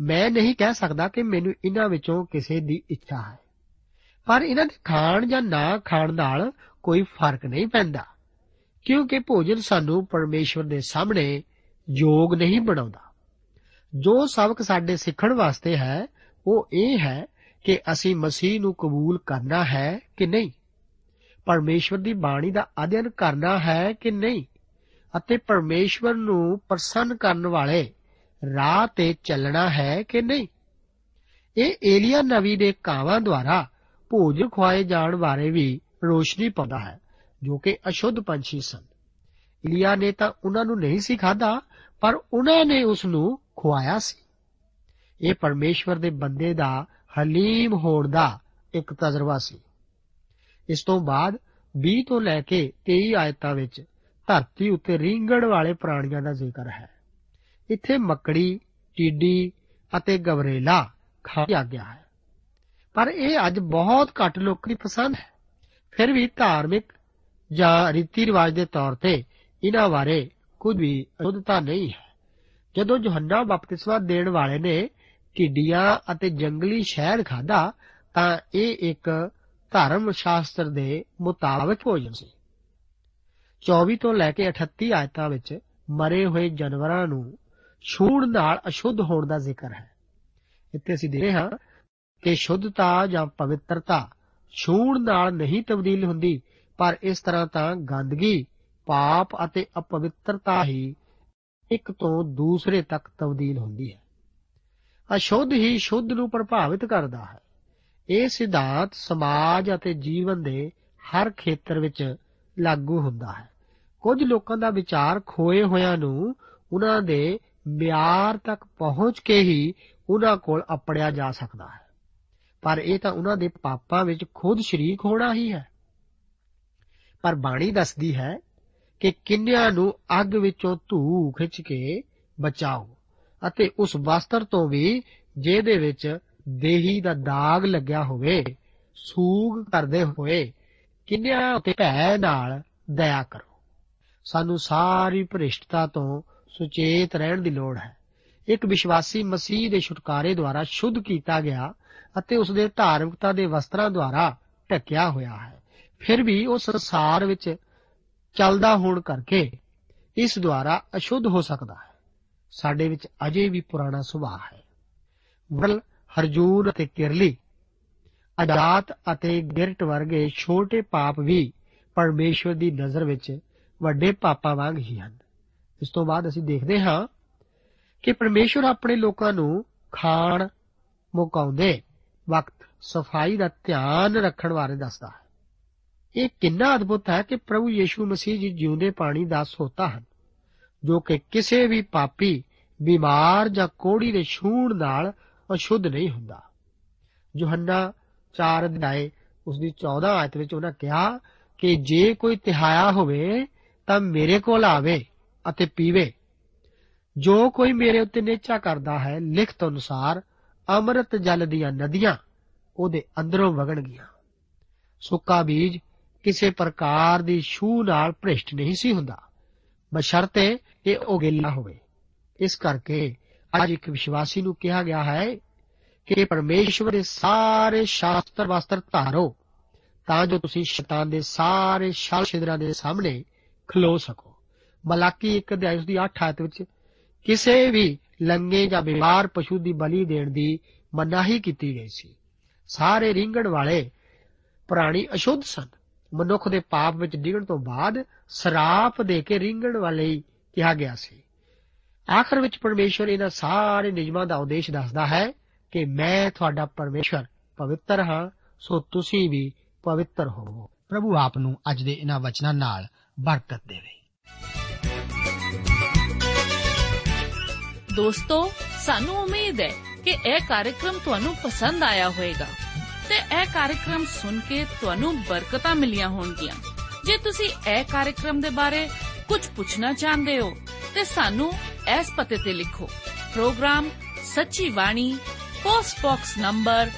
ਮੈਂ ਨਹੀਂ ਕਹਿ ਸਕਦਾ ਕਿ ਮੈਨੂੰ ਇਹਨਾਂ ਵਿੱਚੋਂ ਕਿਸੇ ਦੀ ਇੱਛਾ ਹੈ। ਪਰ ਇਹਨਾਂ ਦੇ ਖਾਣ ਜਾਂ ਨਾ ਖਾਣ ਨਾਲ ਕੋਈ ਫ਼ਰਕ ਨਹੀਂ ਪੈਂਦਾ, ਕਿਉਂਕਿ ਭੋਜਨ ਸਾਨੂੰ ਪਰਮੇਸ਼ਵਰ ਦੇ ਸਾਹਮਣੇ ਯੋਗ ਨਹੀਂ ਬਣਾਉਂਦਾ। ਜੋ ਸਬਕ ਸਾਡੇ ਸਿੱਖਣ ਵਾਸਤੇ ਹੈ, ਉਹ ਇਹ ਹੈ ਕਿ ਅਸੀਂ ਮਸੀਹ ਨੂੰ ਕਬੂਲ ਕਰਨਾ ਹੈ ਕਿ ਨਹੀਂ। ਪਰਮੇਸ਼ਵਰ ਦੀ ਬਾਣੀ ਦਾ ਅਧਿਐਨ ਕਰਨਾ ਹੈ ਕਿ ਨਹੀਂ? ਅਤੇ ਪਰਮੇਸ਼ਵਰ ਨੂੰ ਪ੍ਰਸੰਨ ਕਰਨ ਵਾਲੇ ਰਾਹ ਤੇ ਚੱਲਣਾ ਹੈ ਕਿ ਨਹੀਂ? ਇਹ ਏਲੀਆ ਨਵੀ ਦੇ ਕਾਵਾਂ ਦੁਆਰਾ ਭੋਜਨ ਖਵਾਏ ਜਾਣ ਬਾਰੇ ਵੀ ਰੋਸ਼ਨੀ ਪਾਉਂਦਾ ਹੈ, ਜੋ ਕਿ ਅਸ਼ੁੱਧ ਪੰਛੀ ਸਨ। ਏਲੀਆ ਨੇ ਤਾਂ ਉਹਨਾਂ ਨੂੰ ਨਹੀਂ ਸੀ ਖਾਦਾ ਪਰ ਉਹਨਾਂ ਨੇ ਉਸ ਨੂੰ ਖਵਾਇਆ ਸੀ। ਇਹ ਪਰਮੇਸ਼ਵਰ ਦੇ ਬੰਦੇ ਦਾ ਹਲੀਮ ਹੋਣ ਦਾ ਇੱਕ ਤਜਰਬਾ ਸੀ। ਇਸ ਤੋਂ ਬਾਅਦ 20 ਤੋਂ ਲੈ ਕੇ 23 ਆਇਤਾਂ ਵਿੱਚ ਧਰਤੀ ਉੱਤੇ ਰੀਂਗਣ ਵਾਲੇ ਪ੍ਰਾਣੀਆਂ ਦਾ ਜ਼ਿਕਰ ਹੈ। ਇੱਥੇ ਮੱਕੜੀ, ਟੀਡੀ ਅਤੇ ਗਵਰੇਲਾ ਖਾਇਆ ਗਿਆ ਹੈ। ਪਰ ਇਹ ਅੱਜ ਬਹੁਤ ਘੱਟ ਲੋਕਾਂ ਦੀ ਪਸੰਦ ਹੈ। ਫਿਰ ਵੀ ਧਾਰਮਿਕ ਜਾਂ ਰੀਤੀ ਰਿਵਾਜ ਦੇ ਤੌਰ ਤੇ ਇਹਨਾਂ ਬਾਰੇ ਕੁਝ ਵੀ ਅਸ਼ੁੱਧਤਾ ਨਹੀਂ ਹੈ। ਜਦੋਂ ਯੋਹੰਨਾ ਬਪਤਿਸਮਾ ਦੇਣ ਵਾਲੇ ਨੇ ਟਿੱਡੀਆਂ ਅਤੇ ਜੰਗਲੀ ਸ਼ਹਿਦ ਖਾਦਾ ਤਾਂ ਇਹ ਇੱਕ ਧਰਮ ਸ਼ਾਸਤਰ ਦੇ ਮੁਤਾਬਕ ਭੋਜਨ ਸੀ। 24 ਤੋਂ ਲੈ ਕੇ 38 ਆਇਤਾਂ ਵਿੱਚ ਮਰੇ ਹੋਏ ਜਾਨਵਰਾਂ ਨੂੰ ਛੂਣ ਨਾਲ ਅਸ਼ੁੱਧ ਹੋਣ ਦਾ ਜ਼ਿਕਰ ਹੈ। ਇੱਥੇ ਅਸੀਂ ਦੇਖਦੇ ਹਾਂ ਕਿ ਸ਼ੁੱਧਤਾ ਜਾਂ ਪਵਿੱਤਰਤਾ ਛੂਣ ਨਾਲ ਨਹੀਂ ਤਬਦੀਲ ਹੁੰਦੀ, ਪਰ ਇਸ ਤਰ੍ਹਾਂ ਤਾਂ ਗੰਦਗੀ, ਪਾਪ ਅਤੇ ਅਪਵਿੱਤਰਤਾ ਹੀ ਇੱਕ ਤੋਂ ਦੂਸਰੇ ਤੱਕ ਤਬਦੀਲ ਹੁੰਦੀ ਹੈ। ਅਸ਼ੁੱਧ ਹੀ ਸ਼ੁੱਧ ਨੂੰ ਪ੍ਰਭਾਵਿਤ ਕਰਦਾ ਹੈ। ਇਹ ਸਿਧਾਂਤ ਸਮਾਜ ਅਤੇ ਜੀਵਨ ਦੇ ਹਰ ਖੇਤਰ ਵਿੱਚ ਲਾਗੂ ਹੁੰਦਾ ਹੈ। ਕੁਝ ਲੋਕਾਂ ਦਾ ਵਿਚਾਰ ਖੋਏ ਹੋਇਆਂ ਨੂੰ ਉਹਨਾਂ ਦੇ ਮਿਆਰ ਤੱਕ ਪਹੁੰਚ ਕੇ ਹੀ ਉਹਨਾਂ ਕੋਲ ਅਪੜਿਆ ਜਾ ਸਕਦਾ ਹੈ। ਪਰ ਇਹ ਤਾਂ ਉਹਨਾਂ ਦੇ ਪਾਪਾਂ ਵਿੱਚ ਖੁਦ ਸ਼ਰੀਕ ਹੋਣਾ ਹੀ ਹੈ। ਪਰ ਬਾਣੀ ਦੱਸਦੀ ਹੈ ਕਿ ਕਿੰਨਿਆਂ ਨੂੰ ਅੱਗ ਵਿੱਚੋਂ ਧੂ ਖਿੱਚ ਕੇ ਬਚਾਓ ਅਤੇ ਉਸ ਵਸਤਰ ਤੋਂ ਵੀ ਜਿਹਦੇ ਵਿੱਚ ਦੇਹੀ ਦਾ ਦਾਗ ਲੱਗਿਆ ਹੋਵੇ, ਸੂਗ ਕਰਦੇ ਹੋਏ, ਕਿੰਨਿਆਂ ਉਤੇ ਭੈ ਨਾਲ ਦਇਆ ਕਰੋ। ਸਾਨੂੰ ਸਾਰੀ ਭ੍ਰਿਸ਼ਟਤਾ ਤੋਂ ਸੁਚੇਤ ਰਹਿਣ ਦੀ ਲੋੜ ਹੈ। ਇੱਕ ਵਿਸ਼ਵਾਸੀ ਮਸੀਹ ਦੇ ਛੁਟਕਾਰੇ ਦੁਆਰਾ ਸ਼ੁੱਧ ਕੀਤਾ ਗਿਆ ਅਤੇ ਉਸ ਦੇ ਧਾਰਮਿਕਤਾ ਦੇ ਵਸਤਰਾਂ ਦੁਆਰਾ ਢੱਕਿਆ ਹੋਇਆ ਹੈ। ਫਿਰ ਵੀ ਉਹ ਸੰਸਾਰ ਵਿੱਚ ਚੱਲਦਾ ਹੋਣ ਕਰਕੇ ਇਸ ਦੁਆਰਾ ਅਸ਼ੁੱਧ ਹੋ ਸਕਦਾ ਹੈ। ਸਾਡੇ ਵਿੱਚ ਅਜੇ ਵੀ ਪੁਰਾਣਾ ਸੁਭਾਅ ਹੈ। ਵਰਲ ਹਰਜੂਨ ਅਤੇ ਕਿਰਲੀ। ਅਜਾਤ ਅਤੇ ਗਿਰਟ ਵਰਗੇ ਛੋਟੇ ਪਾਪ ਵੀ ਪਰਮੇਸ਼ਵਰ ਦੀ ਨਜ਼ਰ ਵਿੱਚ ਵੱਡੇ ਪਾਪਾਂ ਵਾਂਗ ਹੀ ਹਨ। ਇਸ ਤੋਂ ਬਾਅਦ ਅਸੀਂ ਦੇਖਦੇ ਹਾਂ ਕਿ ਪਰਮੇਸ਼ਵਰ ਆਪਣੇ ਲੋਕਾਂ ਨੂੰ ਖਾਣ ਮੁਕਾਉਂਦੇ ਵਕਤ ਸਫ਼ਾਈ ਦਾ ਧਿਆਨ ਰੱਖਣ ਬਾਰੇ ਦੱਸਦਾ ਹੈ। ਇਹ ਕਿੰਨਾ ਅਦਭੁਤ ਹੈ ਕਿ ਪ੍ਰਭੂ ਯੀਸ਼ੂ ਮਸੀਹ ਜੀ ਜਿਉਂਦੇ ਪਾਣੀ ਦਾ ਸੋਤਾ ਹਨ, ਜੋ ਕਿ ਕਿਸੇ ਵੀ ਪਾਪੀ, ਬਿਮਾਰ ਜਾਂ ਕੋੜੀ ਦੇ ਛੂਣ ਨਾਲ ਅਸ਼ੁੱਧ ਨਹੀਂ ਹੁੰਦਾ। ਯੋਹੰਨਾ 4 ਅਧਿਆਏ ਉਸ ਦੀ 14 ਆਇਤ ਵਿੱਚ ਉਹਨਾਂ ਕਿਹਾ ਕਿ ਜੇ ਕੋਈ ਤਿਹਾਇਆ ਹੋਵੇ ਤਾਂ ਮੇਰੇ ਕੋਲ ਆਵੇ ਅਤੇ ਪੀਵੇ। ਜੋ ਕੋਈ ਮੇਰੇ ਉੱਤੇ ਨੇਚਾ ਕਰਦਾ ਹੈ, ਲਿਖਤ ਅਨੁਸਾਰ ਅੰਮ੍ਰਿਤ ਜਲ ਦੀਆਂ ਨਦੀਆਂ ਉਹਦੇ ਅੰਦਰੋਂ ਵਗਣਗੀਆਂ। ਸੁੱਕਾ ਬੀਜ ਕਿਸੇ ਪ੍ਰਕਾਰ ਦੀ ਛੂ ਨਾਲ ਭ੍ਰਿਸ਼ਟ ਨਹੀਂ ਸੀ ਹੁੰਦਾ। ਬਸ਼ਰਤੇ ਇਹ ਉਗੇਲਾ ਹੋਵੇ। ਇਸ ਕਰਕੇ ਅੱਜ ਇੱਕ ਵਿਸ਼ਵਾਸੀ ਨੂੰ ਕਿਹਾ ਗਿਆ ਹੈ ਕਿ ਪਰਮੇਸ਼ਵਰ ਦੇ ਸਾਰੇ ਸ਼ਾਸਤਰ ਵਸਤਰ ਧਾਰੋ, ਤਾਂ ਜੋ ਤੁਸੀਂ ਸ਼ੈਤਾਨ ਦੇ ਸਾਰੇ ਛਲ ਛਿਦਰਾਂ ਦੇ ਸਾਹਮਣੇ ਖਲੋ ਸਕੋ। ਮਲਾਕੀ 1 ਅਧਿਆਇ ਉਸ ਦੀ 8 ਆਇਤ ਵਿੱਚ, ਕਿਸੇ ਵੀ ਲੰਗੇ ਜਾਂ ਬਿਮਾਰ ਪਸ਼ੂ ਦੀ ਬਲੀ ਦੇਣ ਦੀ ਮਨਾਹੀ ਕੀਤੀ ਗਈ ਸੀ। ਸਾਰੇ ਰਿੰਗਣ ਵਾਲੇ ਪ੍ਰਾਣੀ ਅਸ਼ੁੱਧ ਸਨ। ਮਨੁੱਖ ਦੇ ਪਾਪ ਵਿੱਚ ਡਿੱਗਣ ਤੋਂ ਬਾਅਦ ਸਰਾਪ ਦੇ ਕੇ ਰਿੰਗਣ ਵਾਲੇ ਹੀ ਕਿਹਾ ਗਿਆ ਸੀ। ਆਖਰ ਵਿੱਚ ਪਰਮੇਸ਼ਵਰ ਇਹਨਾਂ ਸਾਰੇ ਨਿਯਮਾਂ ਦਾ ਉਦੇਸ਼ ਦੱਸਦਾ ਹੈ ਕਿ ਮੈਂ ਤੁਹਾਡਾ ਪਰਮੇਸ਼ਵਰ ਪਵਿੱਤਰ ਹਾਂ, ਸੋ ਤੁਸੀਂ ਵੀ ਪਵਿੱਤਰ ਹੋਵੋ ਪ੍ਰਭੂ ਆਪ ਨੂੰ ਅੱਜ ਦੇ ਇਹਨਾਂ ਵਚਨਾਂ ਨਾਲ ਬਰਕਤ ਦੇਵੇ। ਦੋਸਤੋ, ਸਾਨੂੰ ਉਮੀਦ ਹੈ ਕਿ ਇਹ ਕਾਰਜਕ੍ਰਮ ਤੁਹਾਨੂੰ ਪਸੰਦ ਆਇਆ ਹੋਵੇਗਾ ਤੇ ਇਹ ਕਾਰਜਕ੍ਰਮ ਸੁਣ ਕੇ ਤੁਹਾਨੂੰ ਬਰਕਤਾਂ ਮਿਲੀਆਂ ਹੋਣਗੀਆਂ। ਜੇ ਤੁਸੀਂ ਇਹ ਕਾਰਜਕ੍ਰਮ ਦੇ ਬਾਰੇ ਕੁਝ ਪੁੱਛਣਾ ਚਾਹੁੰਦੇ ਹੋ ਤੇ ਸਾਨੂੰ ਇਸ ਪਤੇ ਤੇ ਲਿਖੋ ਪ੍ਰੋਗਰਾਮ ਸੱਚੀ ਬਾਣੀ post box number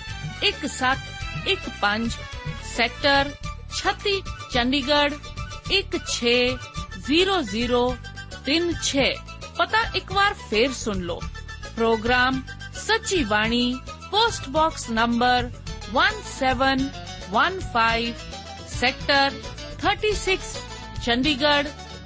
1715 sector 36 Chandigarh 160036 ਪਤਾ ਇੱਕ ਵਾਰ ਫੇਰ ਸੁਣ ਲਓ ਪ੍ਰੋਗਰਾਮ ਸੱਚੀ ਬਾਣੀ post box number 1715 sector 36 Chandigarh